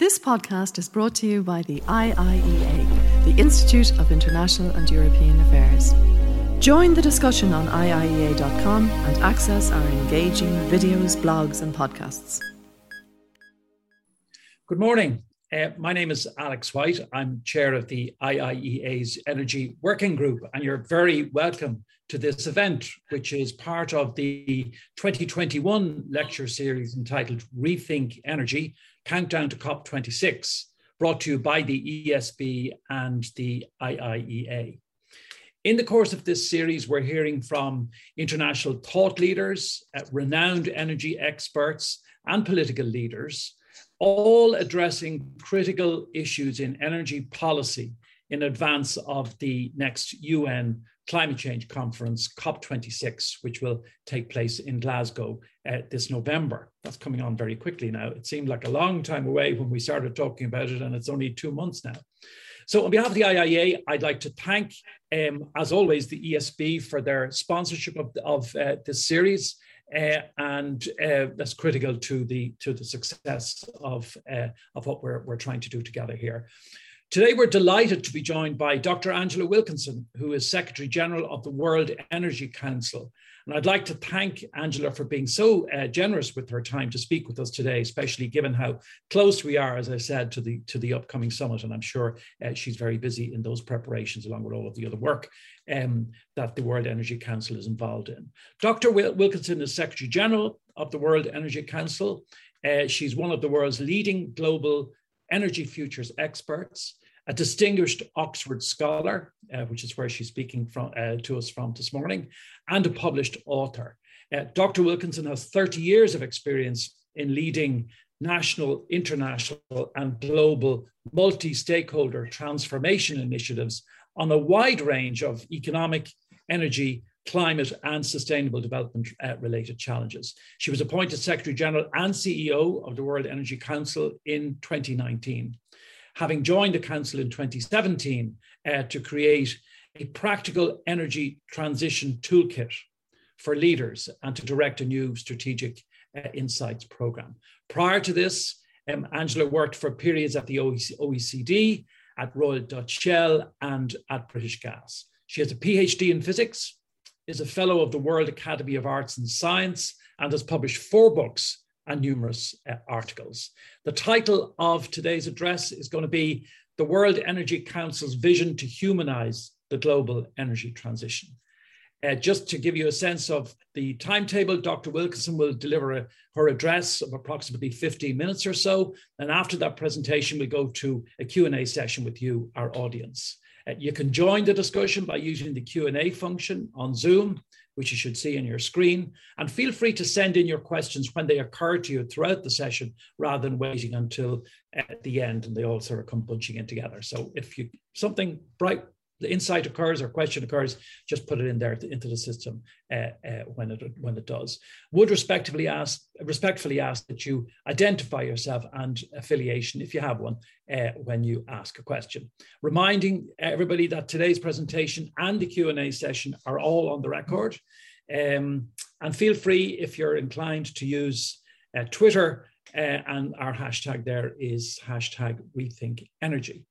This podcast is brought to you by the IIEA, the Institute of International and European Affairs. Join the discussion on IIEA.com and access our engaging videos, blogs, and podcasts. Good morning. Uh, my name is Alex White. I'm chair of the IIEA's Energy Working Group, and you're very welcome to this event, which is part of the 2021 lecture series entitled Rethink Energy Countdown to COP26, brought to you by the ESB and the IIEA. In the course of this series, we're hearing from international thought leaders, uh, renowned energy experts, and political leaders all addressing critical issues in energy policy in advance of the next UN climate change conference, COP26, which will take place in Glasgow uh, this November. That's coming on very quickly now. It seemed like a long time away when we started talking about it, and it's only two months now. So, on behalf of the IIEA, I'd like to thank, um, as always, the ESB for their sponsorship of, of uh, this series uh, and uh, that's critical to the to the success of uh, of what we're we're trying to do together here. Today, we're delighted to be joined by Dr. Angela Wilkinson, who is Secretary General of the World Energy Council. And I'd like to thank Angela for being so uh, generous with her time to speak with us today, especially given how close we are, as I said, to the to the upcoming summit. And I'm sure uh, she's very busy in those preparations, along with all of the other work um, that the World Energy Council is involved in. Dr. Wilkinson is Secretary General of the World Energy Council. Uh, she's one of the world's leading global energy futures experts a distinguished Oxford scholar, uh, which is where she's speaking from, uh, to us from this morning, and a published author. Uh, Dr. Wilkinson has 30 years of experience in leading national, international, and global multi stakeholder transformation initiatives on a wide range of economic, energy, climate, and sustainable development uh, related challenges. She was appointed Secretary General and CEO of the World Energy Council in 2019 having joined the Council in 2017 uh, to create a practical energy transition toolkit for leaders and to direct a new strategic uh, insights program. Prior to this, um, Angela worked for periods at the OECD, at Royal Dutch Shell, and at British Gas. She has a PhD in physics, is a fellow of the World Academy of Arts and Science, and has published four books and numerous uh, articles. The title of today's address is going to be The World Energy Council's Vision to Humanize the Global Energy Transition. Uh, just to give you a sense of the timetable, Dr. Wilkinson will deliver a, her address of approximately 15 minutes or so. And after that presentation, we go to a Q&A session with you, our audience. Uh, you can join the discussion by using the Q&A function on Zoom which you should see on your screen. And feel free to send in your questions when they occur to you throughout the session rather than waiting until at the end and they all sort of come bunching in together. So if you something bright the insight occurs or question occurs, just put it in there into the system uh, uh, when it when it does. Would respectively ask respectfully ask that you identify yourself and affiliation if you have one uh, when you ask a question. Reminding everybody that today's presentation and the Q and A session are all on the record, um, and feel free if you're inclined to use uh, Twitter. Uh, and our hashtag there is hashtag rethink energy.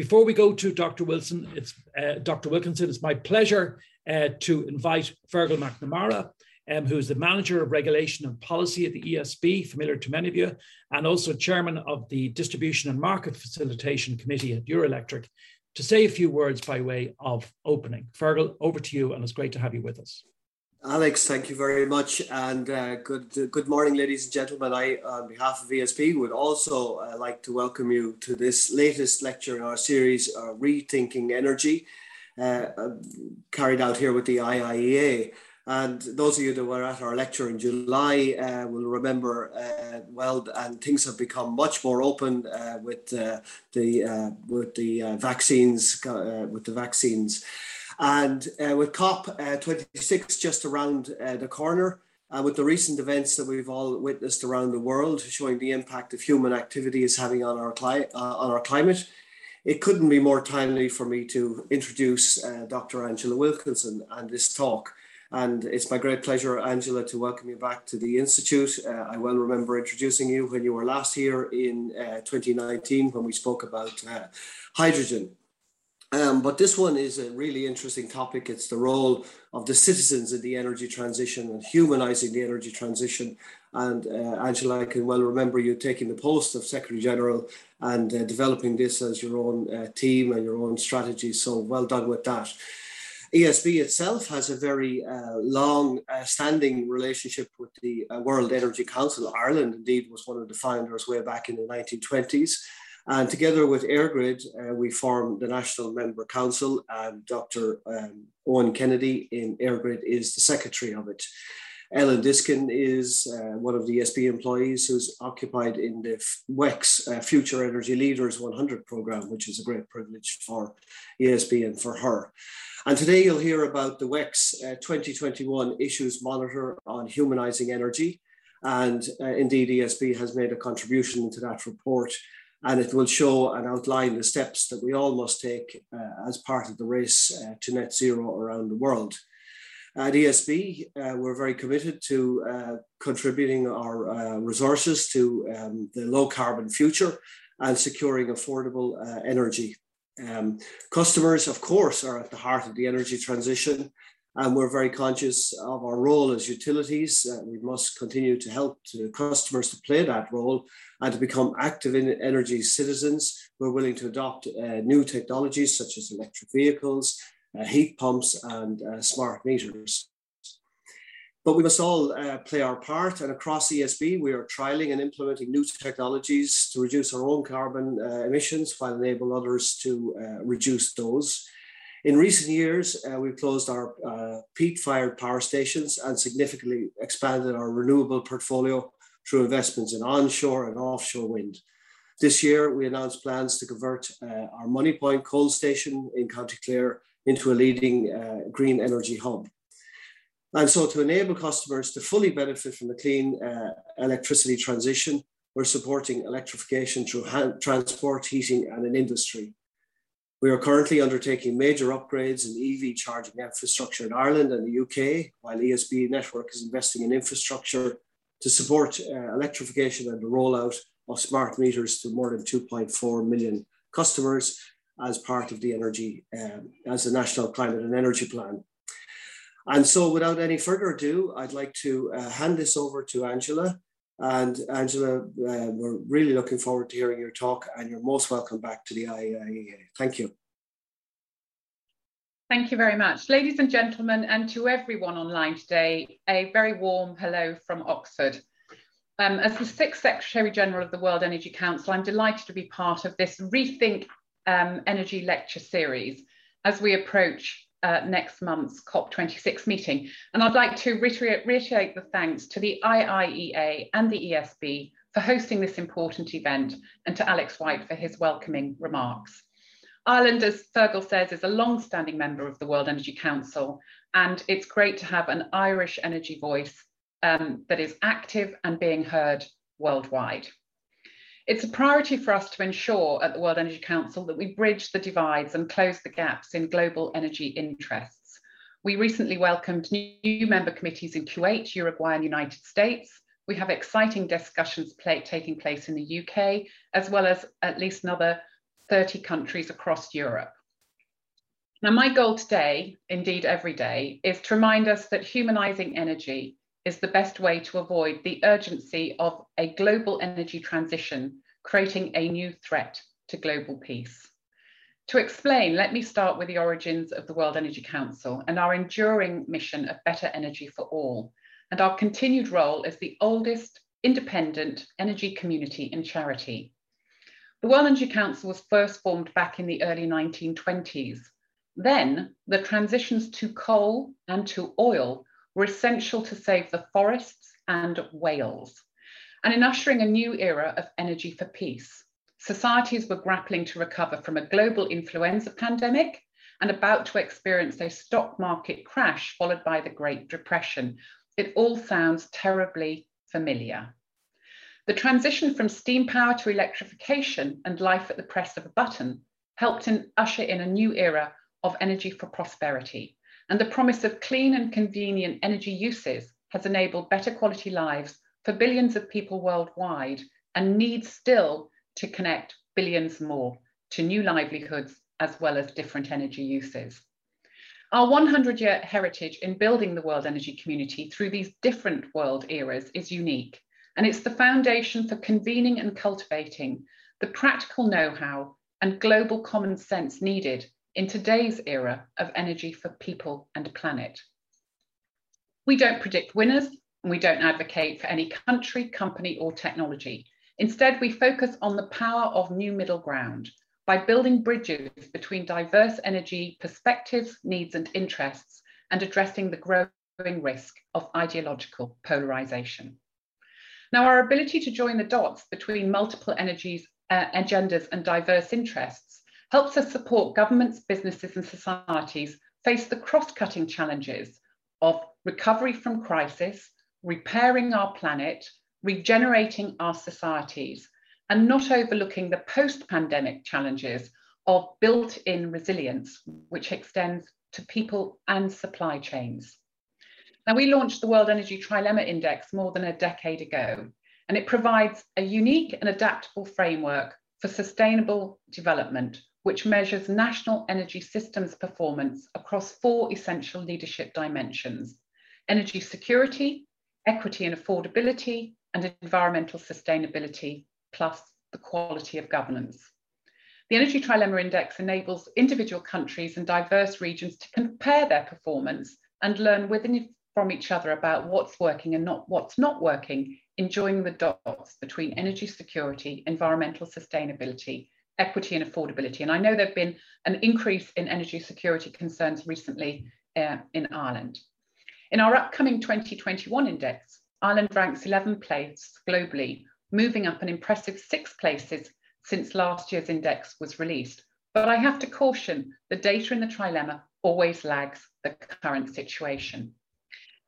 Before we go to Dr. Wilson, it's uh, Dr. Wilkinson. It's my pleasure uh, to invite Fergal McNamara, um, who is the manager of regulation and policy at the ESB, familiar to many of you, and also chairman of the distribution and market facilitation committee at Eurelectric, to say a few words by way of opening. Fergal, over to you, and it's great to have you with us. Alex, thank you very much, and uh, good uh, good morning, ladies and gentlemen. I, on behalf of ESB, would also uh, like to welcome you to this latest lecture in our series, uh, Rethinking Energy, uh, uh, carried out here with the IIEA. And those of you that were at our lecture in July will remember well, and things have become much more open with the with the vaccines with the vaccines. And uh, with COP26 uh, just around uh, the corner, uh, with the recent events that we've all witnessed around the world, showing the impact of human activity is having on our, cli- uh, on our climate, it couldn't be more timely for me to introduce uh, Dr. Angela Wilkinson and this talk. And it's my great pleasure, Angela, to welcome you back to the Institute. Uh, I well remember introducing you when you were last here in uh, 2019 when we spoke about hydrogen. Um, but this one is a really interesting topic. It's the role of the citizens in the energy transition and humanizing the energy transition. And uh, Angela, I can well remember you taking the post of Secretary General and uh, developing this as your own uh, team and your own strategy. So well done with that. ESB itself has a very uh, long uh, standing relationship with the uh, World Energy Council. Ireland, indeed, was one of the founders way back in the 1920s. And together with EirGrid, uh, we formed the National Member Council, and Dr. Um, Owen Kennedy in EirGrid is the secretary of it. Ellen Diskin is uh, one of the ESB employees who's occupied in the WEC's uh, Future Energy Leaders 100 program, which is a great privilege for ESB and for her. And today you'll hear about the WEC's uh, 2021 Issues Monitor on Humanizing Energy. And uh, indeed, ESB has made a contribution to that report and it will show and outline the steps that we all must take uh, as part of the race uh, to net zero around the world. At ESB, uh, we're very committed to uh, contributing our uh, resources to um, the low carbon future and securing affordable uh, energy. Um, customers, of course, are at the heart of the energy transition, and we're very conscious of our role as utilities. Uh, we must continue to help to customers to play that role and to become active in energy citizens We're willing to adopt uh, new technologies such as electric vehicles, uh, heat pumps, and uh, smart meters. But we must all uh, play our part, and across ESB, we are trialing and implementing new technologies to reduce our own carbon uh, emissions while enable others to reduce those. In recent years, uh, we've closed our uh, peat-fired power stations and significantly expanded our renewable portfolio through investments in onshore and offshore wind. This year, we announced plans to convert uh, our Moneypoint coal station in County Clare into a leading uh, green energy hub. And so to enable customers to fully benefit from the clean uh, electricity transition, we're supporting electrification through transport, heating, and in industry. We are currently undertaking major upgrades in EV charging infrastructure in Ireland and the UK, while ESB Network is investing in infrastructure to support uh, electrification and the rollout of smart meters to more than 2.4 million customers as part of the energy, um, as the National Climate and Energy Plan. And so without any further ado, I'd like to uh, hand this over to Angela and Angela, uh, we're really looking forward to hearing your talk and you're most welcome back to the IIEA. Thank you. Thank you very much. Ladies and gentlemen, and to everyone online today, a very warm hello from Oxford. Um, as the sixth Secretary General of the World Energy Council, I'm delighted to be part of this Rethink um, Energy Lecture Series as we approach uh, next month's COP26 meeting. And I'd like to reiterate, reiterate the thanks to the IIEA and the ESB for hosting this important event and to Alex White for his welcoming remarks. Ireland, as Fergal says, is a long-standing member of the World Energy Council, and it's great to have an Irish energy voice um, that is active and being heard worldwide. It's a priority for us to ensure at the World Energy Council that we bridge the divides and close the gaps in global energy interests. We recently welcomed new member committees in Kuwait, Uruguay, and the United States. We have exciting discussions play, taking place in the UK, as well as at least another 30 countries across Europe. Now, my goal today, indeed every day, is to remind us that humanizing energy is the best way to avoid the urgency of a global energy transition, creating a new threat to global peace. To explain, let me start with the origins of the World Energy Council and our enduring mission of better energy for all, and our continued role as the oldest independent energy community and charity. The World Energy Council was first formed back in the early 1920s. Then the transitions to coal and to oil were essential to save the forests and whales. And in ushering a new era of energy for peace, societies were grappling to recover from a global influenza pandemic and about to experience a stock market crash followed by the Great Depression. It all sounds terribly familiar. The transition from steam power to electrification and life at the press of a button helped in, usher in a new era of energy for prosperity And the promise of clean and convenient energy uses has enabled better quality lives for billions of people worldwide and needs still to connect billions more to new livelihoods as well as different energy uses. Our 100 year heritage in building the world energy community through these different world eras is unique, and it's the foundation for convening and cultivating the practical know how and global common sense needed in today's era of energy for people and planet. We don't predict winners and we don't advocate for any country, company, or technology. Instead, we focus on the power of new middle ground by building bridges between diverse energy perspectives, needs, and interests, and addressing the growing risk of ideological polarization. Now, our ability to join the dots between multiple energies, uh, agendas, and diverse interests helps us support governments, businesses, and societies face the cross cutting challenges of recovery from crisis, repairing our planet, regenerating our societies, and not overlooking the post pandemic challenges of built in resilience, which extends to people and supply chains. Now, we launched the World Energy Trilemma Index more than a decade ago, and it provides a unique and adaptable framework for sustainable development, which measures national energy systems performance across four essential leadership dimensions energy security, equity and affordability, and environmental sustainability plus the quality of governance. The Energy Trilemma Index enables individual countries and diverse regions to compare their performance and learn within from each other about what's working and not what's not working, enjoying the dots between energy security, environmental sustainability, equity and affordability. And I know there've been an increase in energy security concerns recently uh, in Ireland. In our upcoming 2021 index, Ireland ranks 11th place globally moving up an impressive six places since last year's index was released. But I have to caution the data in the trilemma always lags the current situation.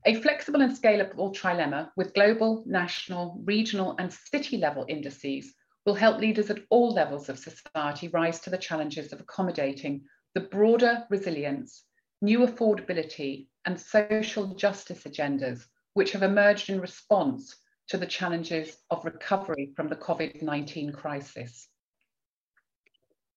A flexible and scalable trilemma with global, national, regional, and city level indices will help leaders at all levels of society rise to the challenges of accommodating the broader resilience, new affordability, and social justice agendas which have emerged in response to the challenges of recovery from the COVID-19 crisis.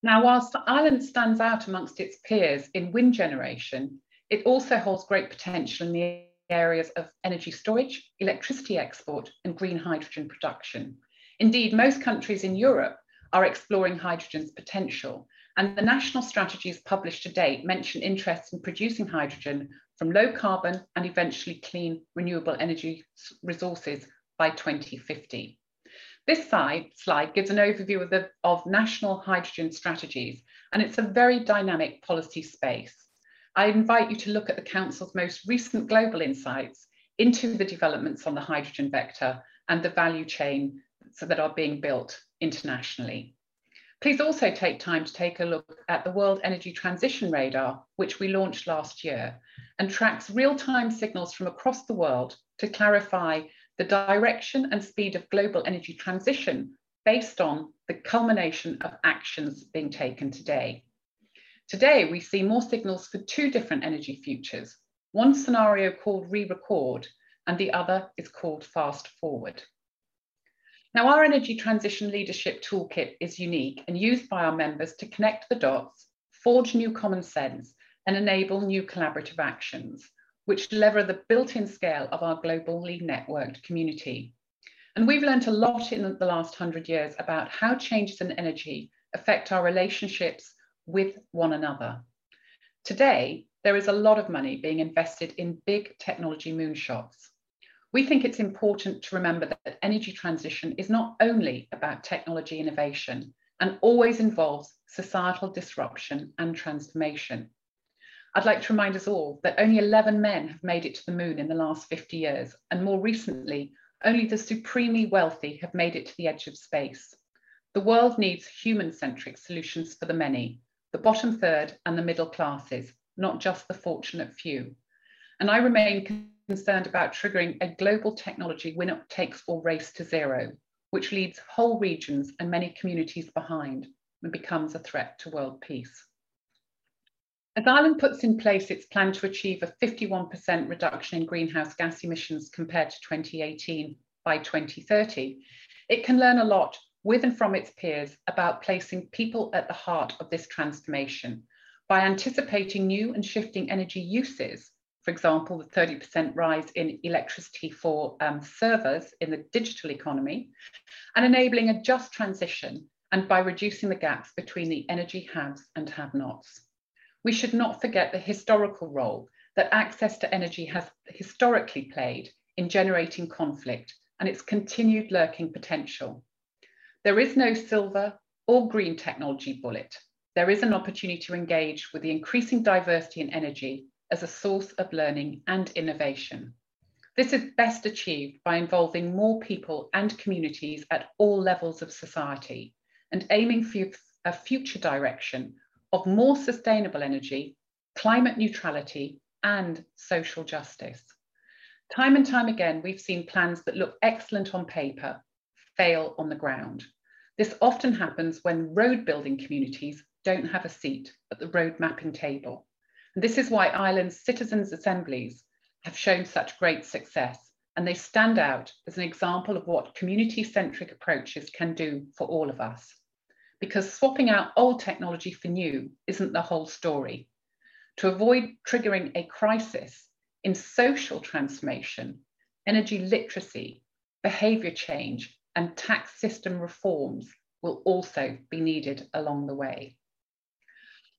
Now, whilst Ireland stands out amongst its peers in wind generation, it also holds great potential in the areas of energy storage, electricity export, and green hydrogen production. Indeed, most countries in Europe are exploring hydrogen's potential, and the national strategies published to date mention interest in producing hydrogen from low carbon and eventually clean renewable energy resources by 2050. This slide, slide gives an overview of, the, of national hydrogen strategies, and it's a very dynamic policy space. I invite you to look at the Council's most recent global insights into the developments on the hydrogen vector and the value chain so that are being built internationally. Please also take time to take a look at the World Energy Transition Radar, which we launched last year, and tracks real-time signals from across the world to clarify the direction and speed of global energy transition based on the culmination of actions being taken today. Today, we see more signals for two different energy futures, one scenario called re-record and the other is called fast forward. Now, our energy transition leadership toolkit is unique and used by our members to connect the dots, forge new common sense, and enable new collaborative actions which lever the built-in scale of our globally networked community. And we've learned a lot in the last 100 years about how changes in energy affect our relationships with one another. Today, there is a lot of money being invested in big technology moonshots. We think it's important to remember that energy transition is not only about technology innovation and always involves societal disruption and transformation. I'd like to remind us all that only 11 men have made it to the moon in the last 50 years, and more recently, only the supremely wealthy have made it to the edge of space. The world needs human centric solutions for the many, the bottom third and the middle classes, not just the fortunate few. And I remain concerned about triggering a global technology winner takes all race to zero, which leaves whole regions and many communities behind and becomes a threat to world peace. As Ireland puts in place its plan to achieve a 51% reduction in greenhouse gas emissions compared to 2018 by 2030, it can learn a lot with and from its peers about placing people at the heart of this transformation by anticipating new and shifting energy uses for example, the 30% rise in electricity for um, servers in the digital economy, and enabling a just transition and by reducing the gaps between the energy haves and have-nots. We should not forget the historical role that access to energy has historically played in generating conflict and its continued lurking potential. There is no silver or green technology bullet. There is an opportunity to engage with the increasing diversity in energy as a source of learning and innovation. This is best achieved by involving more people and communities at all levels of society and aiming for a future direction of more sustainable energy, climate neutrality, and social justice. Time and time again, we've seen plans that look excellent on paper fail on the ground. This often happens when road building communities don't have a seat at the road mapping table. This is why Ireland's citizens' assemblies have shown such great success, and they stand out as an example of what community-centric approaches can do for all of us. Because swapping out old technology for new isn't the whole story. To avoid triggering a crisis in social transformation, energy literacy, behaviour change, and tax system reforms will also be needed along the way.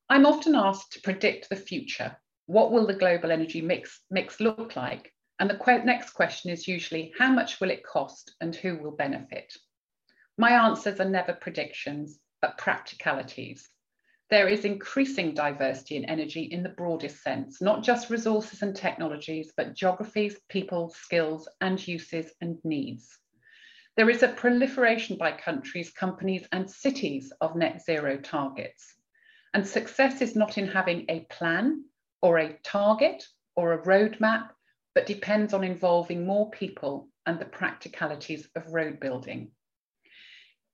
I'm often asked to predict the future. What will the global energy mix, mix look like? And the next question is usually, how much will it cost and who will benefit? My answers are never predictions, but practicalities. There is increasing diversity in energy in the broadest sense, not just resources and technologies, but geographies, people, skills, and uses and needs. There is a proliferation by countries, companies, and cities of net zero targets. And success is not in having a plan or a target or a roadmap, but depends on involving more people and the practicalities of road building.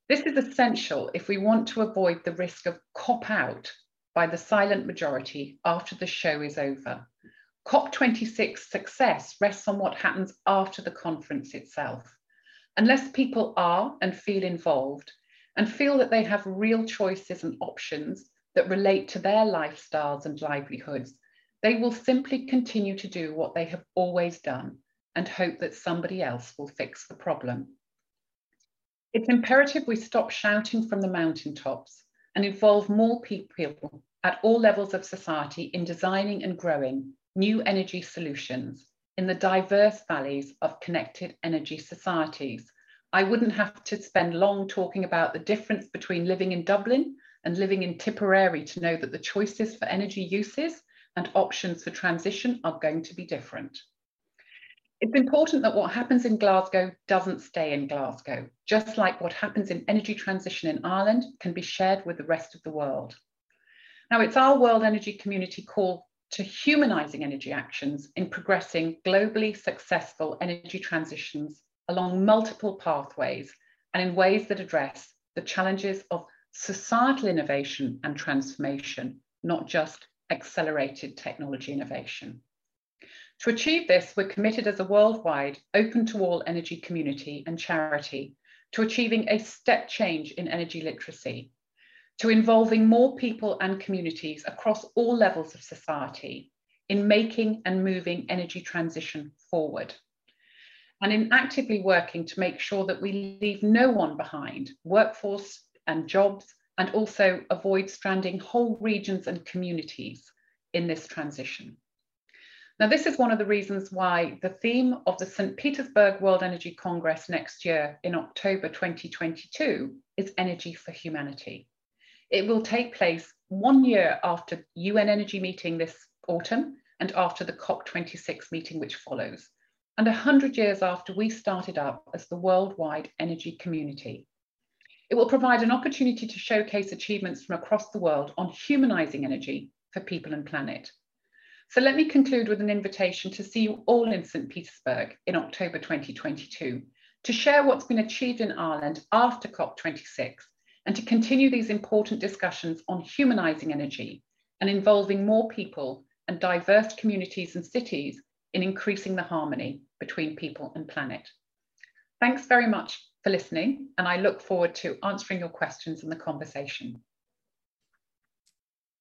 This is essential if we want to avoid the risk of cop out by the silent majority after the show is over. COP26 success rests on what happens after the conference itself. Unless people are and feel involved and feel that they have real choices and options, that relate to their lifestyles and livelihoods, they will simply continue to do what they have always done and hope that somebody else will fix the problem. It's imperative we stop shouting from the mountaintops and involve more people at all levels of society in designing and growing new energy solutions in the diverse valleys of connected energy societies. I wouldn't have to spend long talking about the difference between living in Dublin and living in Tipperary to know that the choices for energy uses and options for transition are going to be different. It's important that what happens in Glasgow doesn't stay in Glasgow, just like what happens in energy transition in Ireland can be shared with the rest of the world. Now, it's our World Energy Community call to humanising energy actions in progressing globally successful energy transitions along multiple pathways and in ways that address the challenges of societal innovation and transformation, not just accelerated technology innovation. To achieve this, we're committed as a worldwide, open to all energy community and charity to achieving a step change in energy literacy, to involving more people and communities across all levels of society in making and moving energy transition forward, and in actively working to make sure that we leave no one behind, workforce, and jobs, and also avoid stranding whole regions and communities in this transition. Now, this is one of the reasons why the theme of the St. Petersburg World Energy Congress next year in October 2022 is Energy for Humanity. It will take place one year after UN Energy meeting this autumn and after the COP26 meeting which follows, and 100 years after we started up as the worldwide energy community. It will provide an opportunity to showcase achievements from across the world on humanising energy for people and planet. So let me conclude with an invitation to see you all in St. Petersburg in October 2022 to share what's been achieved in Ireland after COP26 and to continue these important discussions on humanising energy and involving more people and diverse communities and cities in increasing the harmony between people and planet. Thanks very much for listening, and I look forward to answering your questions in the conversation.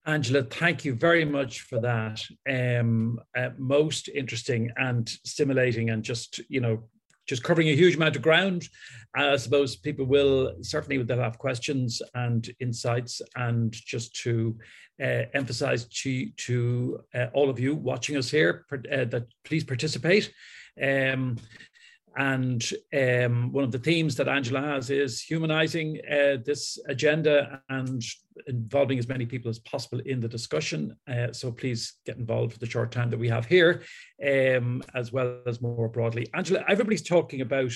Angela, thank you very much for that. Um, uh, most interesting and stimulating, and just you know, just covering a huge amount of ground. I suppose people will certainly will have questions and insights, and just to uh, emphasize to to uh, all of you watching us here uh, that please participate. Um, and um, one of the themes that Angela has is humanizing uh, this agenda and involving as many people as possible in the discussion. Uh, so please get involved for the short time that we have here, um, as well as more broadly. Angela, everybody's talking about,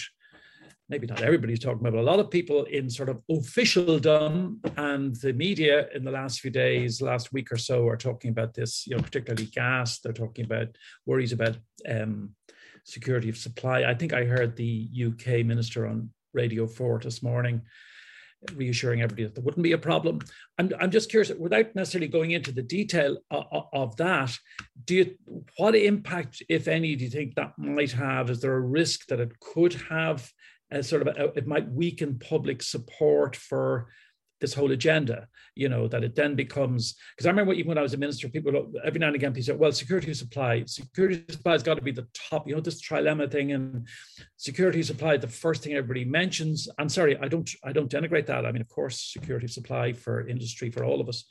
maybe not everybody's talking about, but a lot of people in sort of officialdom and the media in the last few days, last week or so, are talking about this, you know, particularly gas. They're talking about worries about um, security of supply. I think I heard the UK minister on Radio 4 this morning reassuring everybody that there wouldn't be a problem. I'm, I'm just curious, without necessarily going into the detail of, of, that, do you, what impact, if any, do you think that might have? Is there a risk that it could have a sort of, a, it might weaken public support for this whole agenda, you know, that it then becomes, because I remember even when I was a minister, people every now and again, people said, well, security supply, security supply has got to be the top, you know, this trilemma thing and security supply, the first thing everybody mentions. I'm sorry, I don't, I don't denigrate that. I mean, of course, security supply for industry, for all of us,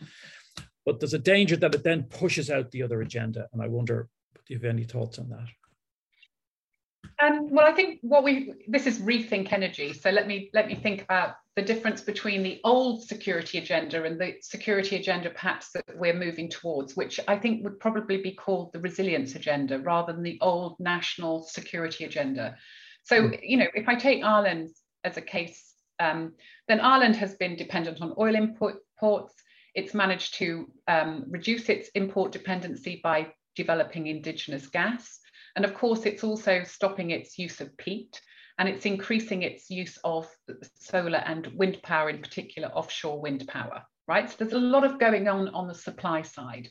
but there's a danger that it then pushes out the other agenda. And I wonder, do you have any thoughts on that? Um, well, I think what we this is rethink energy. So let me let me think about the difference between the old security agenda and the security agenda perhaps that we're moving towards, which I think would probably be called the resilience agenda rather than the old national security agenda. So, hmm. you know, if I take Ireland as a case, um, then Ireland has been dependent on oil imports. It's managed to um, reduce its import dependency by developing indigenous gas. And of course, it's also stopping its use of peat and it's increasing its use of solar and wind power, in particular offshore wind power, right? So there's a lot of going on on the supply side.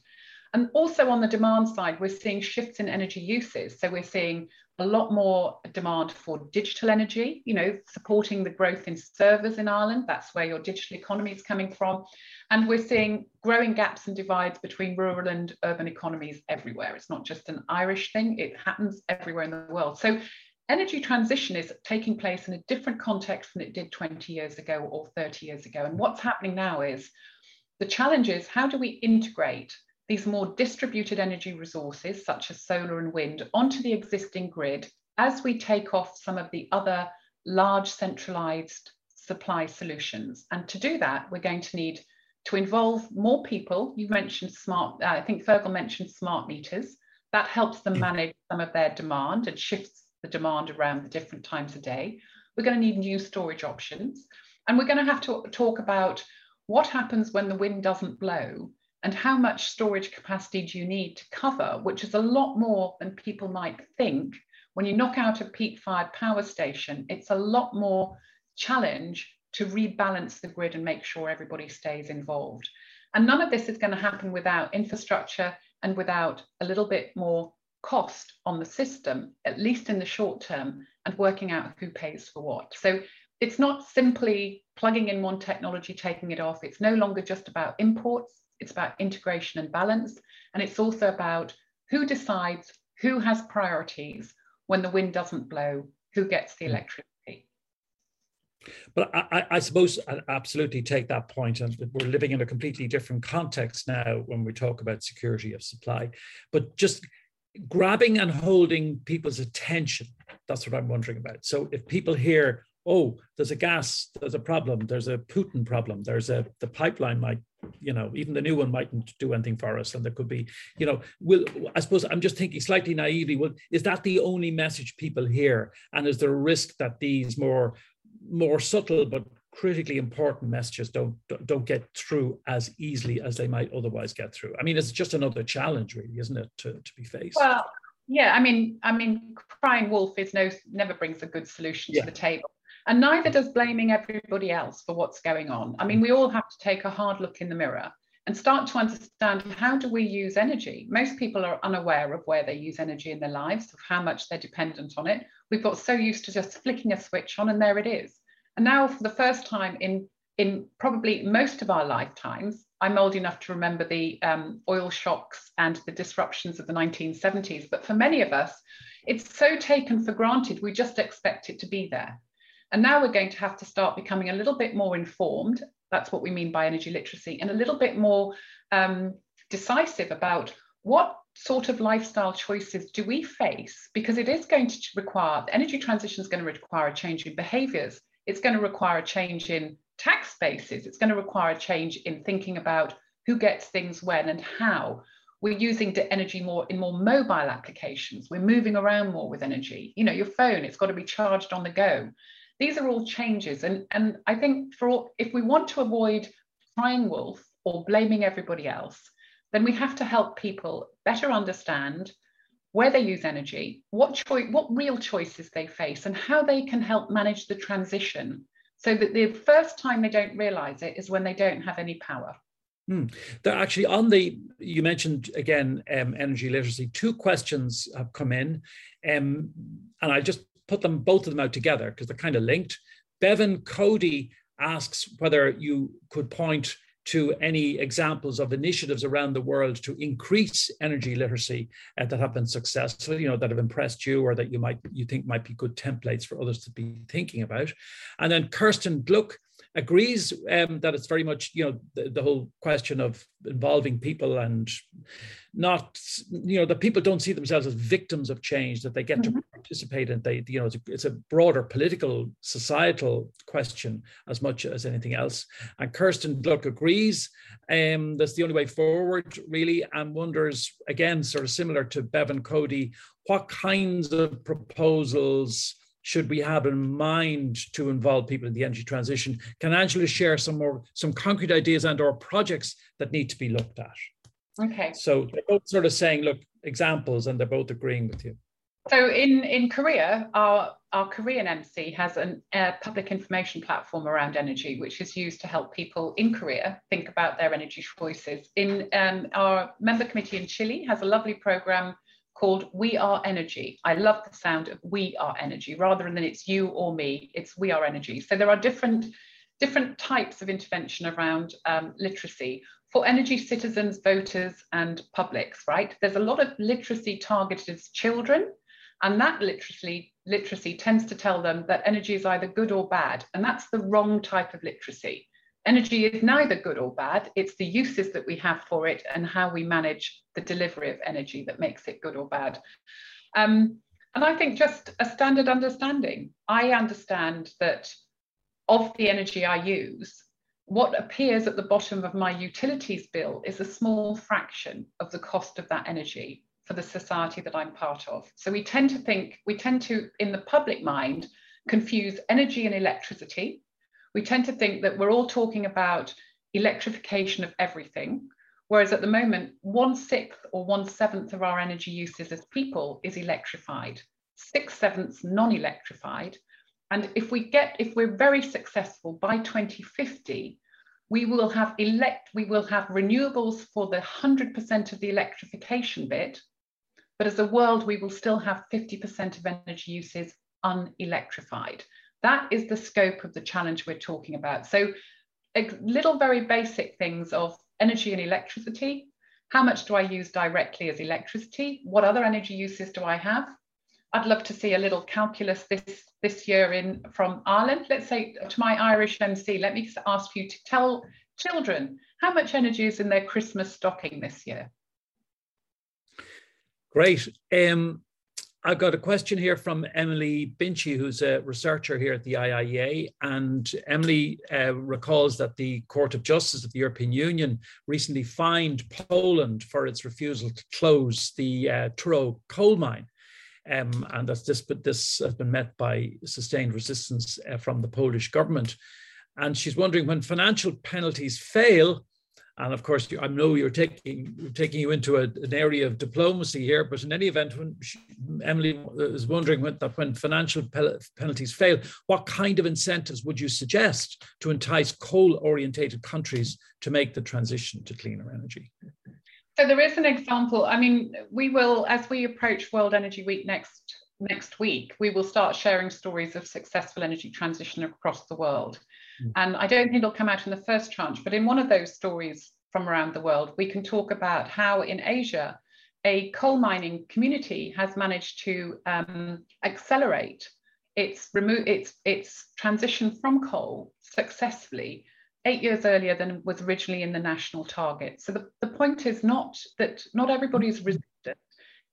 And also on the demand side, we're seeing shifts in energy uses. So we're seeing a lot more demand for digital energy, you know, supporting the growth in servers in Ireland. That's where your digital economy is coming from. And we're seeing growing gaps and divides between rural and urban economies everywhere. It's not just an Irish thing, it happens everywhere in the world. So energy transition is taking place in a different context than it did 20 years ago or 30 years ago. And what's happening now is the challenge is how do we integrate these more distributed energy resources, such as solar and wind, onto the existing grid as we take off some of the other large centralized supply solutions. And to do that, we're going to need to involve more people. You mentioned smart, uh, I think Fergal mentioned smart meters. That helps them manage some of their demand and shifts the demand around the different times of day. We're going to need new storage options. And we're going to have to talk about what happens when the wind doesn't blow and how much storage capacity do you need to cover, which is a lot more than people might think. When you knock out a peat fired power station, it's a lot more challenge to rebalance the grid and make sure everybody stays involved. And none of this is going to happen without infrastructure and without a little bit more cost on the system, at least in the short term, and working out who pays for what. So it's not simply plugging in one technology, taking it off. It's no longer just about imports, it's about integration and balance. And it's also about who decides who has priorities when the wind doesn't blow, who gets the hmm. electricity. But I, I, suppose I absolutely take that point, and we're living in a completely different context now when we talk about security of supply. But just grabbing and holding people's attention, that's what I'm wondering about. So if people hear, oh, there's a gas, there's a problem, there's a Putin problem, there's a the pipeline might, you know, even the new one mightn't do anything for us, and there could be, you know, will I suppose I'm just thinking slightly naively, well, is that the only message people hear, and is there a risk that these more more subtle but critically important messages don't don't get through as easily as they might otherwise get through. I mean, it's just another challenge, really, isn't it, to, to be faced? Well, yeah. I mean, I mean, crying wolf is no never brings a good solution yeah. to the table, and neither does blaming everybody else for what's going on. I mean, we all have to take a hard look in the mirror and start to understand how do we use energy. Most people are unaware of where they use energy in their lives, of how much they're dependent on it. We've got so used to just flicking a switch on and there it is. And now for the first time in, in probably most of our lifetimes, I'm old enough to remember the um, oil shocks and the disruptions of the 1970s, but for many of us, it's so taken for granted, we just expect it to be there. And now we're going to have to start becoming a little bit more informed that's what we mean by energy literacy, and a little bit more um, decisive about what sort of lifestyle choices do we face? Because it is going to require, the energy transition is going to require a change in behaviors. It's going to require a change in tax bases. It's going to require a change in thinking about who gets things when and how. We're using energy more in more mobile applications. We're moving around more with energy. You know, your phone, it's got to be charged on the go. These are all changes. And, and I think for all, if we want to avoid crying wolf or blaming everybody else, then we have to help people better understand where they use energy, what choice, what real choices they face, and how they can help manage the transition so that the first time they don't realize it is when they don't have any power. Hmm. Actually, on the you mentioned again um, energy literacy. Two questions have come in, um, and I just put them both of them out together because they're kind of linked. Bevan Cody asks whether you could point to any examples of initiatives around the world to increase energy literacy uh, that have been successful, you know, that have impressed you or that you might you think might be good templates for others to be thinking about. And then Kirsten Gluck agrees um, that it's very much, you know, the, the whole question of involving people and not you know the people don't see themselves as victims of change that they get mm-hmm. to participate in they you know it's a, it's a, broader political societal question as much as anything else and kirsten gluck agrees um, that's the only way forward really and wonders again sort of similar to bevan cody what kinds of proposals should we have in mind to involve people in the energy transition can angela share some more some concrete ideas and or projects that need to be looked at Okay. So they're both sort of saying, look, examples, and they're both agreeing with you. So in, in Korea, our, our Korean MC has an, a public information platform around energy, which is used to help people in Korea think about their energy choices. In um, our member committee in Chile has a lovely program called We Are Energy. I love the sound of We Are Energy rather than it's you or me, it's We Are Energy. So there are different different types of intervention around um, literacy for energy citizens, voters, and publics, right? There's a lot of literacy targeted as children, and that literacy, literacy tends to tell them that energy is either good or bad, and that's the wrong type of literacy. Energy is neither good or bad, it's the uses that we have for it and how we manage the delivery of energy that makes it good or bad. Um, and I think just a standard understanding. I understand that of the energy I use, what appears at the bottom of my utilities bill is a small fraction of the cost of that energy for the society that I'm part of. So we tend to think, we tend to, in the public mind, confuse energy and electricity. We tend to think that we're all talking about electrification of everything, whereas at the moment, one sixth or one seventh of our energy uses as people is electrified, six sevenths non electrified, and if we get, if we're very successful by 2050, we will have elect, we will have renewables for the 100% of the electrification bit, but as a world, we will still have 50% of energy uses unelectrified. That is the scope of the challenge we're talking about. So little very basic things of energy and electricity. How much do I use directly as electricity? What other energy uses do I have? I'd love to see a little calculus this this year in from Ireland. Let's say to my Irish MC, let me ask you to tell children how much energy is in their Christmas stocking this year. Great. Um, I've got a question here from Emily Binchy, who's a researcher here at the IIEA. And Emily uh, recalls that the Court of Justice of the European Union recently fined Poland for its refusal to close the uh, coal mine. Um, and that's this, but this has been met by sustained resistance uh, from the Polish government. And she's wondering when financial penalties fail And of course, I know you're taking taking you into a, an area of diplomacy here, but in any event, when she, Emily uh, is wondering when, that when financial penalties fail, what kind of incentives would you suggest to entice coal-orientated countries to make the transition to cleaner energy? So there is an example. I mean, we will, as we approach World Energy Week next next week, we will start sharing stories of successful energy transition across the world. Mm. And I don't think it'll come out in the first tranche, but in one of those stories from around the world, we can talk about how in Asia, a coal mining community has managed to um, accelerate its, its, its transition from coal successfully eight years earlier than was originally in the national target. So the, the point is not that not everybody is resistant.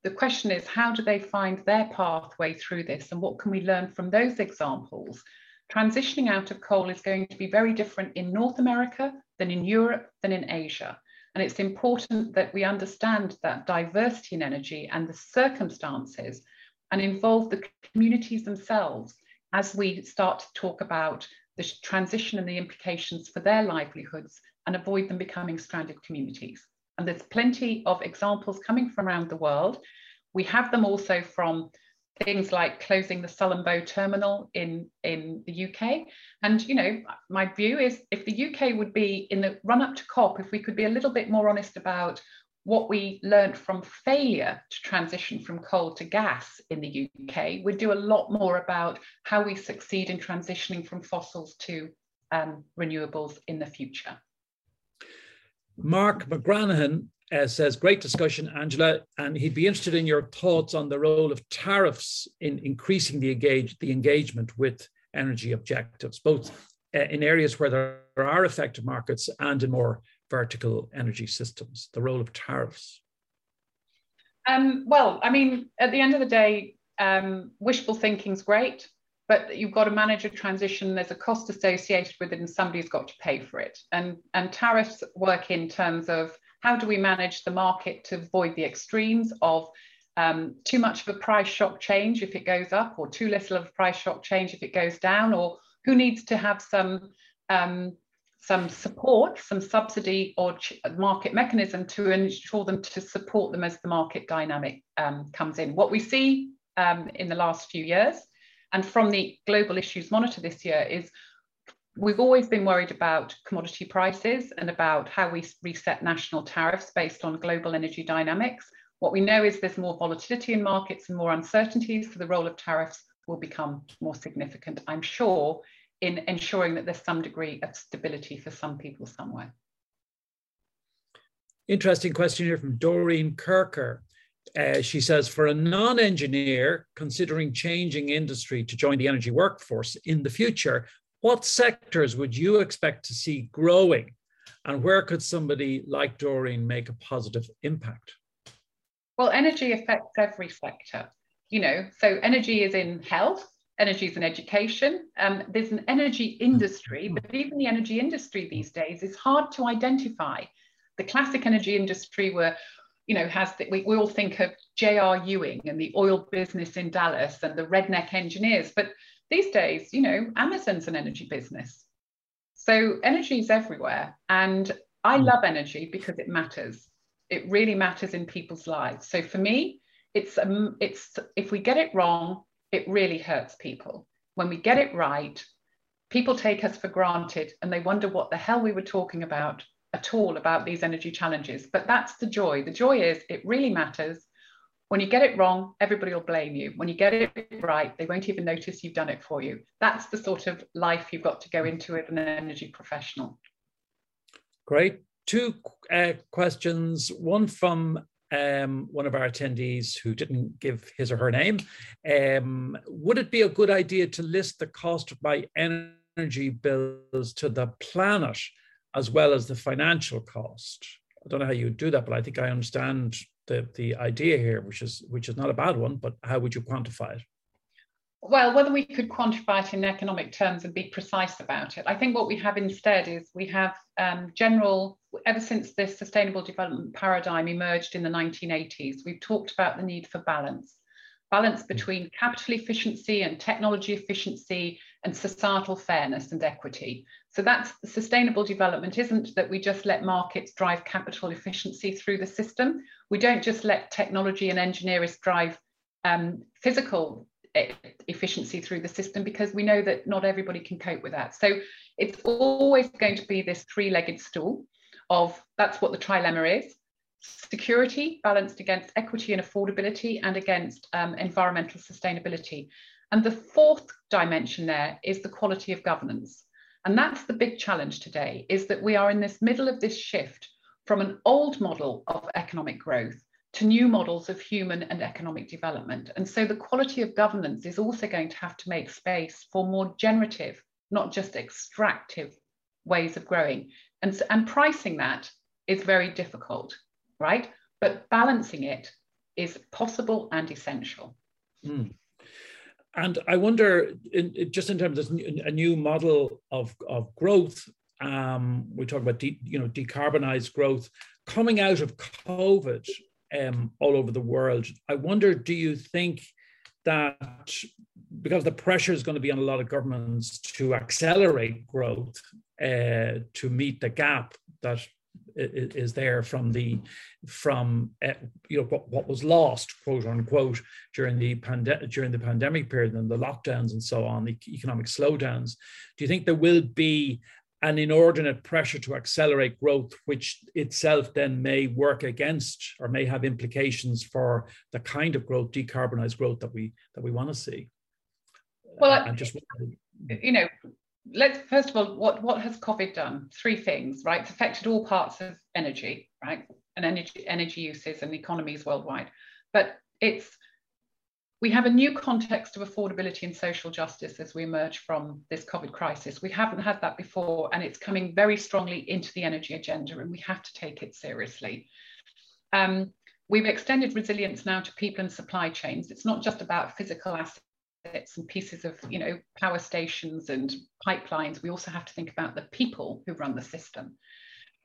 The question is, how do they find their pathway through this and what can we learn from those examples? Transitioning out of coal is going to be very different in North America than in Europe than in Asia. And it's important that we understand that diversity in energy and the circumstances and involve the communities themselves as we start to talk about the transition and the implications for their livelihoods and avoid them becoming stranded communities. And there's plenty of examples coming from around the world. We have them also from things like closing the Sullom Voe terminal in, in the UK. And, you know, my view is if the UK would be in the run up to COP, if we could be a little bit more honest about what we learned from failure to transition from coal to gas in the UK we'd do a lot more about how we succeed in transitioning from fossils to um, renewables in the future. Mark McGranahan uh, says, great discussion, Angela, and he'd be interested in your thoughts on the role of tariffs in increasing the, engage, the engagement with energy objectives, both uh, in areas where there are effective markets and in more vertical energy systems, the role of tariffs? Um, well, I mean, at the end of the day, um, wishful thinking is great, but you've got to manage a transition. There's a cost associated with it, and somebody's got to pay for it. And, and tariffs work in terms of how do we manage the market to avoid the extremes of um, too much of a price shock change if it goes up, or too little of a price shock change if it goes down, or who needs to have some um, some support, some subsidy or market mechanism to ensure them to support them as the market dynamic um, comes in. What we see um, in the last few years and from the global issues monitor this year is we've always been worried about commodity prices and about how we reset national tariffs based on global energy dynamics. What we know is there's more volatility in markets and more uncertainties, so the role of tariffs will become more significant, I'm sure, in ensuring that there's some degree of stability for some people somewhere. Interesting question here from Doreen Kirker. Uh, she says, for a non engineer considering changing industry to join the energy workforce in the future, what sectors would you expect to see growing? And where could somebody like Doreen make a positive impact? Well, energy affects every sector. You know, so energy is in health, energy is in education. Um, there's an energy industry, but even the energy industry these days is hard to identify. The classic energy industry where you know, has the, we, we all think of J.R. Ewing and the oil business in Dallas and the redneck engineers, but these days, you know, Amazon's an energy business. So energy is everywhere. And I hmm. love energy because it matters. It really matters in people's lives. So for me, it's um, it's if we get it wrong, it really hurts people. When we get it right, people take us for granted and they wonder what the hell we were talking about at all about these energy challenges. But that's the joy. The joy is it really matters. When you get it wrong, everybody will blame you. When you get it right, they won't even notice you've done it for you. That's the sort of life you've got to go into as an energy professional. Great. Two uh, questions. One from um, one of our attendees who didn't give his or her name. Um, would it be a good idea to list the cost of my energy bills to the planet as well as the financial cost? I don't know how you would do that, but I think I understand the, the idea here, which is which is not a bad one, but how would you quantify it? Well, whether we could quantify it in economic terms and be precise about it, I think what we have instead is we have um, general, ever since this sustainable development paradigm emerged in the 1980s, we've talked about the need for balance balance between capital efficiency and technology efficiency and societal fairness and equity. So that's sustainable development isn't that we just let markets drive capital efficiency through the system. We don't just let technology and engineers drive um, physical efficiency through the system because we know that not everybody can cope with that. So it's always going to be this three-legged stool of that's what the trilemma is security balanced against equity and affordability and against um, environmental sustainability. And the fourth dimension there is the quality of governance. And that's the big challenge today is that we are in this middle of this shift from an old model of economic growth to new models of human and economic development. And so the quality of governance is also going to have to make space for more generative, not just extractive ways of growing. And, and pricing that is very difficult, right? But balancing it is possible and essential. Mm. And I wonder, in, just in terms of a new model of, of growth, um, we talk about de, you know decarbonized growth coming out of COVID um, all over the world. I wonder, do you think that because the pressure is going to be on a lot of governments to accelerate growth uh, to meet the gap that is there from the from uh, you know what, what was lost quote unquote during the pandemic during the pandemic period and the lockdowns and so on the economic slowdowns? Do you think there will be an inordinate pressure to accelerate growth which itself then may work against or may have implications for the kind of growth decarbonized growth that we that we want to see? Well uh, just you know let's first of all, what, what has COVID done? Three things, right? It's affected all parts of energy, right? And energy, energy uses and economies worldwide. But it's we have a new context of affordability and social justice as we emerge from this COVID crisis. We haven't had that before, and it's coming very strongly into the energy agenda, and we have to take it seriously. Um, we've extended resilience now to people and supply chains. It's not just about physical assets bits and pieces of you know power stations and pipelines we also have to think about the people who run the system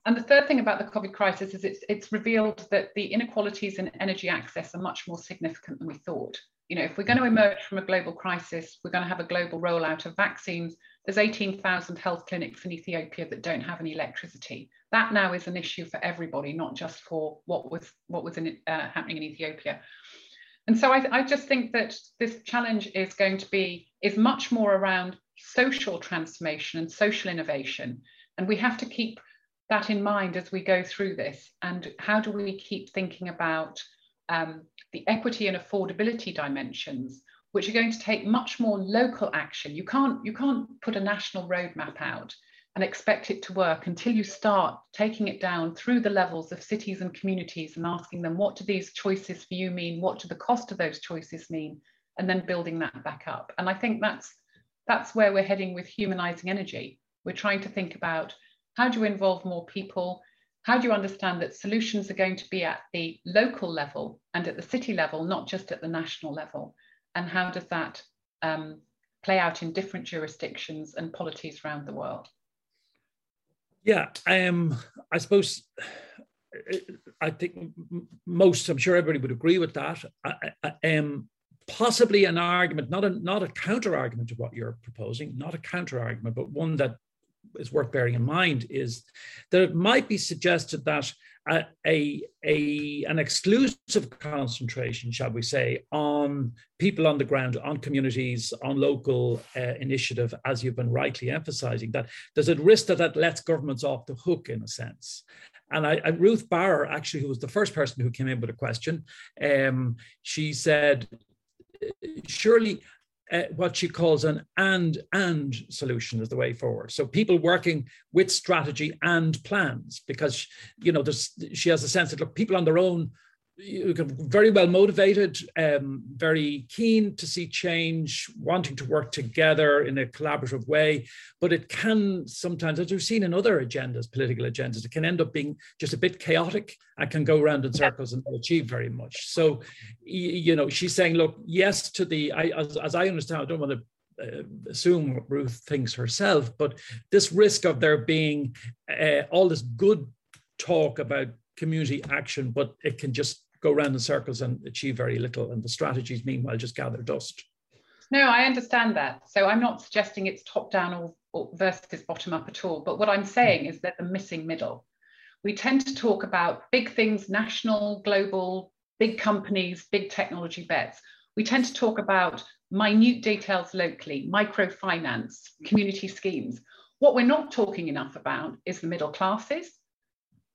and the third thing about the covid crisis is it's it's revealed that the inequalities in energy access are much more significant than we thought you know if we're going to emerge from a global crisis we're going to have a global rollout of vaccines there's 18,000 health clinics in Ethiopia that don't have any electricity. That now is an issue for everybody, not just for what was what was in, uh, happening in Ethiopia. And so I, I just think that this challenge is going to be, is much more around social transformation and social innovation. And we have to keep that in mind as we go through this. And how do we keep thinking about um, the equity and affordability dimensions, which are going to take much more local action. You can't, you can't put a national roadmap out and expect it to work until you start taking it down through the levels of cities and communities and asking them, what do these choices for you mean? What do the cost of those choices mean? And then building that back up. And I think that's that's where we're heading with humanizing energy. We're trying to think about how do you involve more people? How do you understand that solutions are going to be at the local level and at the city level, not just at the national level? And how does that um, play out in different jurisdictions and polities around the world? Yeah, um, I suppose I think most, I'm sure everybody would agree with that. Um, possibly an argument, not a not a counter argument to what you're proposing, not a counter argument, but one that is worth bearing in mind is that it might be suggested that a, a, a, an exclusive concentration, shall we say, on people on the ground, on communities, on local uh, initiative, as you've been rightly emphasizing, that there's a risk that that lets governments off the hook in a sense. And I, I, Ruth Barrer, actually, who was the first person who came in with a question, um, she said, surely uh, what she calls an and and solution is the way forward. So people working with strategy and plans, because you know she has a sense that look, people on their own very well motivated, um, very keen to see change, wanting to work together in a collaborative way. But it can sometimes, as we've seen in other agendas, political agendas, it can end up being just a bit chaotic and can go around in circles and not achieve very much. So, you know, she's saying, look, yes to the, I, as, as I understand, I don't want to uh, assume what Ruth thinks herself, but this risk of there being uh, all this good talk about community action, but it can just go around in circles and achieve very little. And the strategies, meanwhile, just gather dust. No, I understand that. So I'm not suggesting it's top down or, or versus bottom up at all. But what I'm saying is that the missing middle. We tend to talk about big things, national, global, big companies, big technology bets. We tend to talk about minute details locally, microfinance, community schemes. What we're not talking enough about is the middle classes,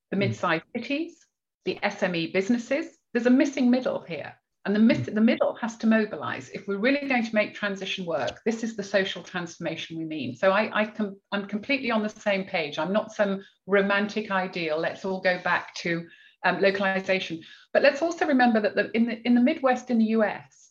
the hmm. mid-sized cities, the SME businesses. There's a missing middle here. And the, myth, the middle has to mobilize. If we're really going to make transition work, this is the social transformation we mean. So I, I com, I'm completely on the same page. I'm not some romantic ideal. Let's all go back to um, localization. But let's also remember that the, in, the, in the Midwest in the US,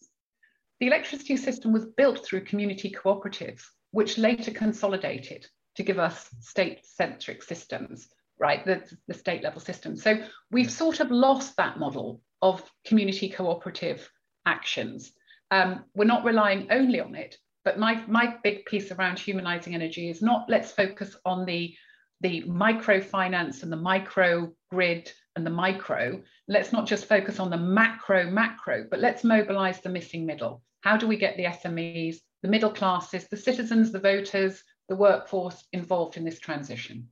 the electricity system was built through community cooperatives, which later consolidated to give us state-centric systems, right, the, the state level system. So we've sort of lost that model of community cooperative actions. Um, we're not relying only on it, but my, my big piece around humanizing energy is not let's focus on the, the microfinance and the micro grid and the micro. Let's not just focus on the macro macro, but let's mobilize the missing middle. How do we get the SMEs, the middle classes, the citizens, the voters, the workforce involved in this transition?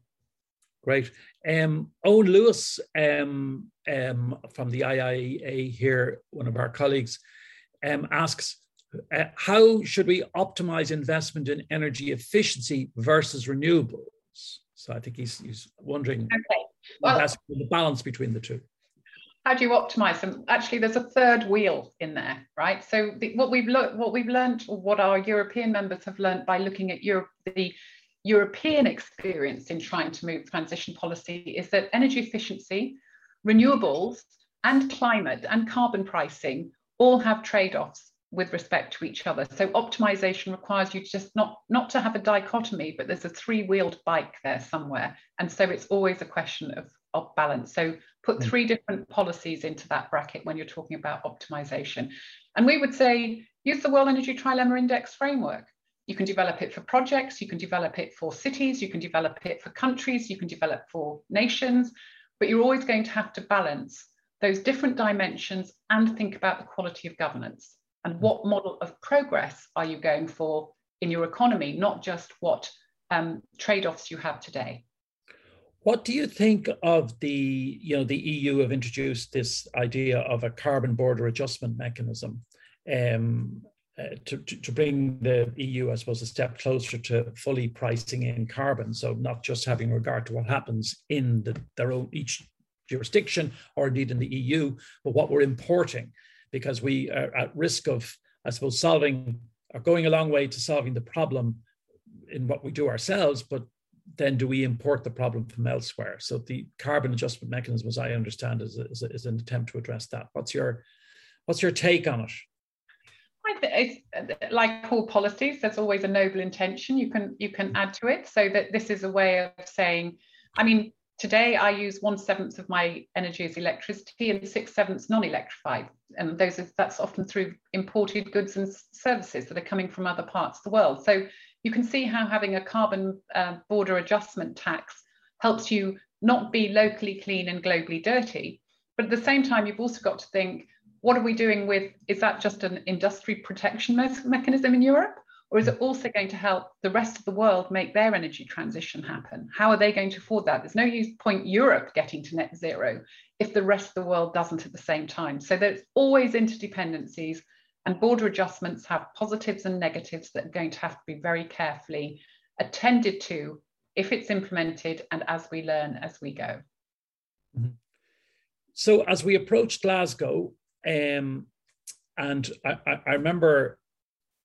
Great. Um, Owen Lewis um, um, from the IIEA here, one of our colleagues, um, asks, uh, how should we optimize investment in energy efficiency versus renewables? So I think he's, he's wondering okay. well, the balance between the two. How do you optimize them? Actually, there's a third wheel in there, right? So the, what we've looked, what we've learned, or what our European members have learned by looking at Europe, the European experience in trying to move transition policy is that energy efficiency, renewables, and climate and carbon pricing all have trade-offs with respect to each other. So optimization requires you just not, not to have a dichotomy, but there's a three-wheeled bike there somewhere. And so it's always a question of, of balance. So put hmm. three different policies into that bracket when you're talking about optimization. And we would say, use the World Energy Trilemma Index framework. You can develop it for projects, you can develop it for cities, you can develop it for countries, you can develop for nations, but you're always going to have to balance those different dimensions and think about the quality of governance and what model of progress are you going for in your economy, not just what um, trade-offs you have today. What do you think of the, you know, the EU have introduced this idea of a carbon border adjustment mechanism. Um, uh, to, to, bring the EU, I suppose, a step closer to fully pricing in carbon. So not just having regard to what happens in the, their own each jurisdiction or indeed in the EU, but what we're importing, because we are at risk of, I suppose, solving or going a long way to solving the problem in what we do ourselves, but then do we import the problem from elsewhere? So the carbon adjustment mechanism, as I understand, is, is, is an attempt to address that. What's your what's your take on it? It's like all policies there's always a noble intention you can you can add to it. So that this is a way of saying i mean today i use one seventh of my energy as electricity and six sevenths non-electrified. And those are, that's often through imported goods and services that are coming from other parts of the world. So you can see how having a carbon uh, border adjustment tax helps you not be locally clean and globally dirty. But at the same time you've also got to think what are we doing with, is that just an industry protection me mechanism in Europe? Or is it also going to help the rest of the world make their energy transition happen? How are they going to afford that? There's no use point Europe getting to net zero if the rest of the world doesn't at the same time. So there's always interdependencies and border adjustments have positives and negatives that are going to have to be very carefully attended to if it's implemented and as we learn as we go. Mm -hmm. So as we approach Glasgow, um, and I, I, remember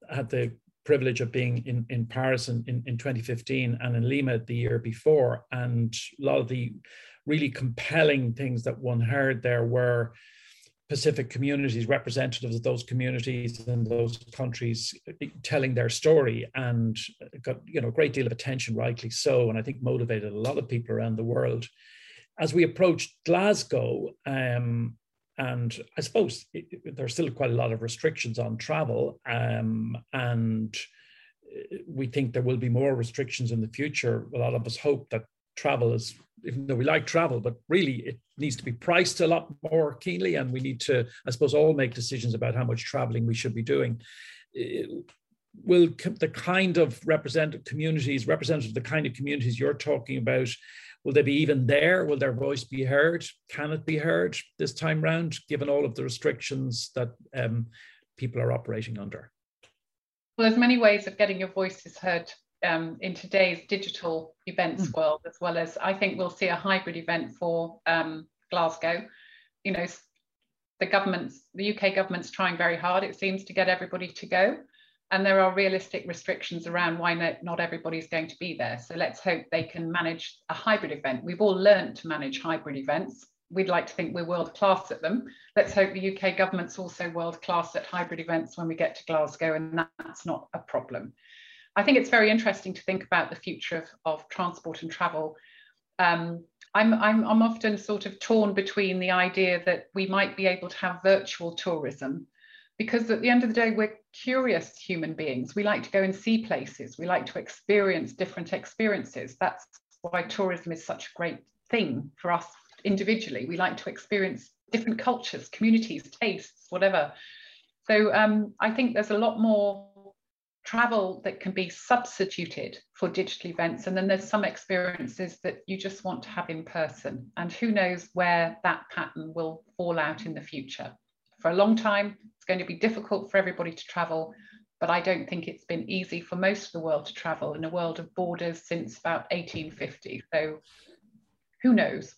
I had the privilege of being in, in Paris in, in, in 2015 and in Lima the year before. And a lot of the really compelling things that one heard there were Pacific communities, representatives of those communities and those countries telling their story and got you know a great deal of attention, rightly so, and I think motivated a lot of people around the world. As we approached Glasgow, um, and I suppose there's still quite a lot of restrictions on travel, um, and uh, we think there will be more restrictions in the future. A lot of us hope that travel is, even though we like travel, but really it needs to be priced a lot more keenly, and we need to, I suppose, all make decisions about how much traveling we should be doing. will the kind of representative communities, representative of the kind of communities you're talking about, will they be even there? Will their voice be heard? Can it be heard this time round, given all of the restrictions that um, people are operating under? Well, there's many ways of getting your voices heard um, in today's digital events mm. world, as well as I think we'll see a hybrid event for um, Glasgow. You know, the government's, the UK government's trying very hard, it seems, to get everybody to go. And there are realistic restrictions around why not, not everybody's going to be there. So let's hope they can manage a hybrid event. We've all learned to manage hybrid events. We'd like to think we're world class at them. Let's hope the UK government's also world class at hybrid events when we get to Glasgow, and that's not a problem. I think it's very interesting to think about the future of, of transport and travel. Um, I'm, I'm, I'm often sort of torn between the idea that we might be able to have virtual tourism because at the end of the day, we're curious human beings. We like to go and see places. We like to experience different experiences. That's why tourism is such a great thing for us individually. We like to experience different cultures, communities, tastes, whatever. So um, I think there's a lot more travel that can be substituted for digital events. And then there's some experiences that you just want to have in person. And who knows where that pattern will fall out in the future. For a long time, it's going to be difficult for everybody to travel, but I don't think it's been easy for most of the world to travel in a world of borders since about 1850. So who knows?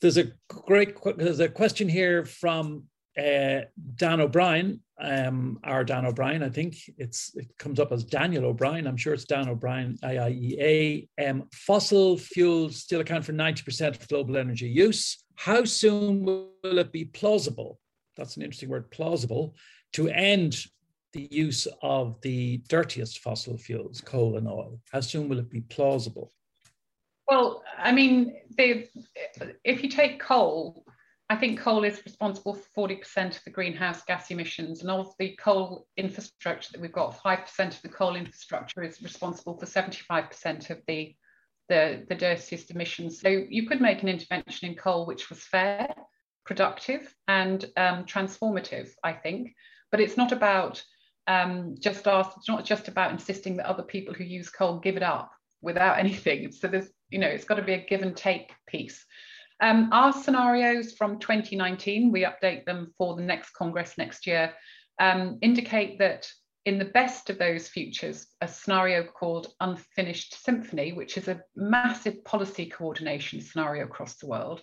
There's a great there's a question here from uh, Dan O'Brien, um, our Dan O'Brien, I think it's it comes up as Daniel O'Brien. I'm sure it's Dan O'Brien, IIEA. Um, fossil fuels still account for 90% of global energy use. How soon will it be plausible? That's an interesting word, plausible, to end the use of the dirtiest fossil fuels, coal and oil. How soon will it be plausible? Well, I mean, if you take coal, I think coal is responsible for 40% of the greenhouse gas emissions, and of the coal infrastructure that we've got, 5% of the coal infrastructure is responsible for 75% of the, the, the dirtiest emissions. So you could make an intervention in coal which was fair, productive, and um, transformative, I think. But it's not about um, just ask, it's not just about insisting that other people who use coal give it up without anything. So there's, you know, it's got to be a give and take piece. Um, our scenarios from 2019, we update them for the next Congress next year, um, indicate that in the best of those futures, a scenario called Unfinished Symphony, which is a massive policy coordination scenario across the world,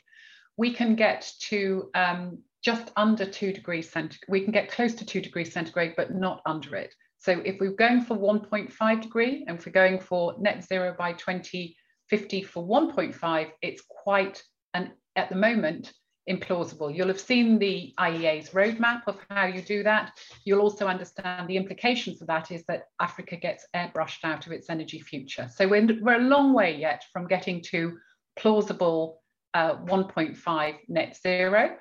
we can get to um, just under two degrees centigrade. We can get close to two degrees centigrade, but not under it. So if we're going for 1.5 degree and if we're going for net zero by 2050 for 1.5, it's quite and at the moment implausible. You'll have seen the IEA's roadmap of how you do that. You'll also understand the implications of that is that Africa gets airbrushed out of its energy future. So we're, we're a long way yet from getting to plausible uh, 1.5 net zero.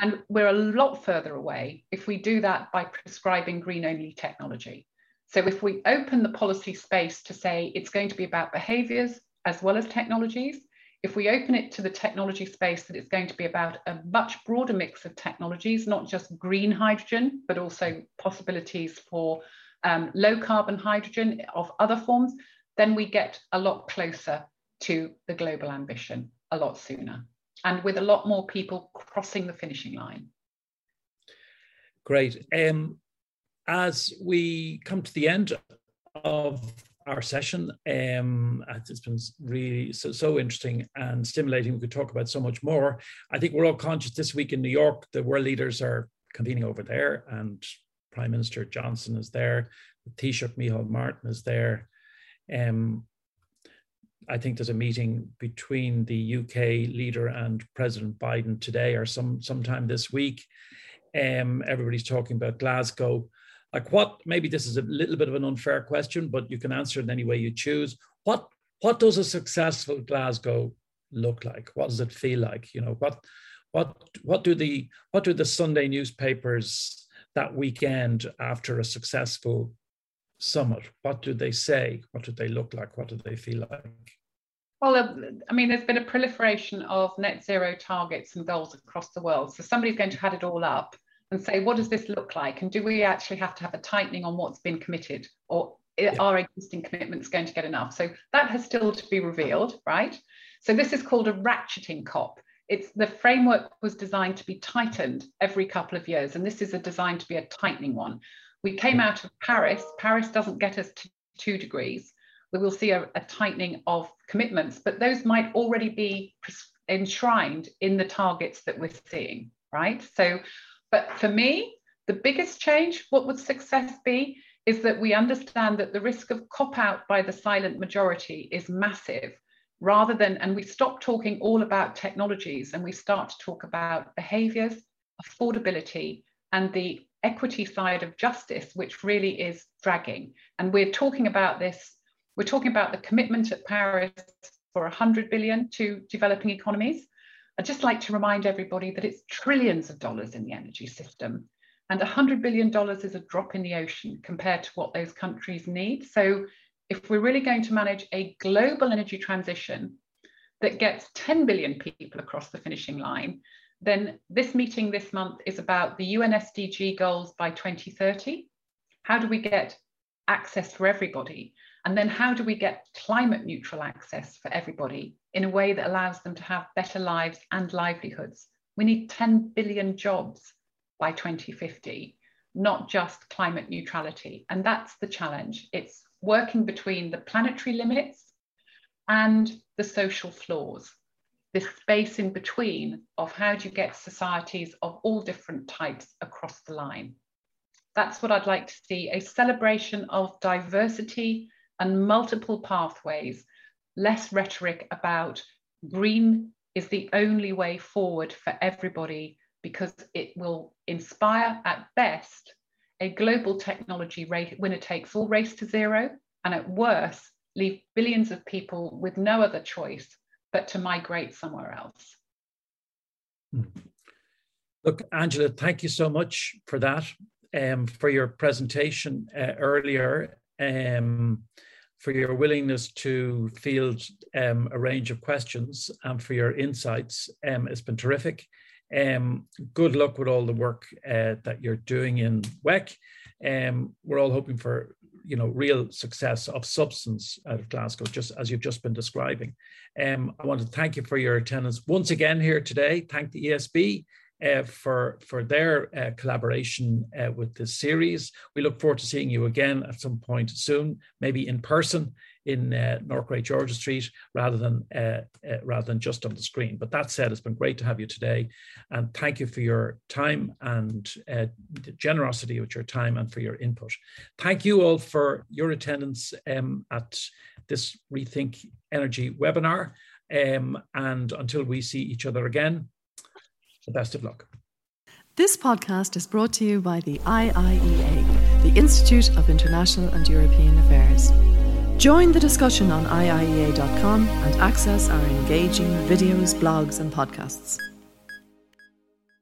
And we're a lot further away if we do that by prescribing green only technology. So if we open the policy space to say it's going to be about behaviors as well as technologies, if we open it to the technology space, that it's going to be about a much broader mix of technologies, not just green hydrogen, but also possibilities for um, low carbon hydrogen of other forms, then we get a lot closer to the global ambition a lot sooner and with a lot more people crossing the finishing line. Great. Um, as we come to the end of our session. Um, it's been really so, so interesting and stimulating. We could talk about so much more. I think we're all conscious this week in New York, the world leaders are convening over there, and Prime Minister Johnson is there. The Taoiseach Micheál Martin is there. Um, I think there's a meeting between the UK leader and President Biden today or some sometime this week. Um, everybody's talking about Glasgow like what maybe this is a little bit of an unfair question but you can answer it any way you choose. What what does a successful glasgow look like? What does it feel like? You know what what what do the what do the sunday newspapers that weekend after a successful summit what do they say? What do they look like? What do they feel like? Well, uh, I mean, there's been a proliferation of net zero targets and goals across the world. So somebody's going to add it all up and say, what does this look like? And do we actually have to have a tightening on what's been committed? Or yeah. are existing commitments going to get enough? So that has still to be revealed, right? So this is called a ratcheting COP. It's the framework was designed to be tightened every couple of years, and this is a designed to be a tightening one. We came out of Paris. Paris doesn't get us to two degrees. We will see a, a tightening of commitments, but those might already be enshrined in the targets that we're seeing, right? So, but for me, the biggest change, what would success be, is that we understand that the risk of cop out by the silent majority is massive rather than, and we stop talking all about technologies and we start to talk about behaviors, affordability, and the equity side of justice, which really is dragging. And we're talking about this, we're talking about the commitment at Paris for 100 billion to developing economies. I'd just like to remind everybody that it's trillions of dollars in the energy system. And $100 billion is a drop in the ocean compared to what those countries need. So if we're really going to manage a global energy transition that gets 10 billion people across the finishing line, then this meeting this month is about the UN SDG goals by 2030. How do we get access for everybody? And then how do we get climate neutral access for everybody in a way that allows them to have better lives and livelihoods? We need 10 billion jobs by 2050, not just climate neutrality. And that's the challenge. It's working between the planetary limits and the social flaws, this space in between of how do you get societies of all different types across the line. That's what I'd like to see, a celebration of diversity and multiple pathways, less rhetoric about green is the only way forward for everybody because it will inspire at best a global technology winner takes all race to zero, and at worst, leave billions of people with no other choice but to migrate somewhere else. Hmm. Look, Angela, thank you so much for that, um, for your presentation uh, earlier, um, for your willingness to field um, a range of questions, and for your insights. Um, it's been terrific. Um, good luck with all the work uh, that you're doing in WEC. Um, we're all hoping for you know real success of substance out of Glasgow, just as you've just been describing. Um, I want to thank you for your attendance once again here today. Thank the ESB uh, for for their uh, collaboration uh, with this series. We look forward to seeing you again at some point soon, maybe in person in uh, North Great George's Street rather than uh, uh, rather than just on the screen. But that said, it's been great to have you today, and thank you for your time and uh, the generosity with your time and for your input. Thank you all for your attendance um, at this Rethink Energy webinar. Um, and until we see each other again, the best of luck. This podcast is brought to you by the IIEA, the Institute of International and European Affairs. Join the discussion on IIEA.com and access our engaging videos, blogs, and podcasts.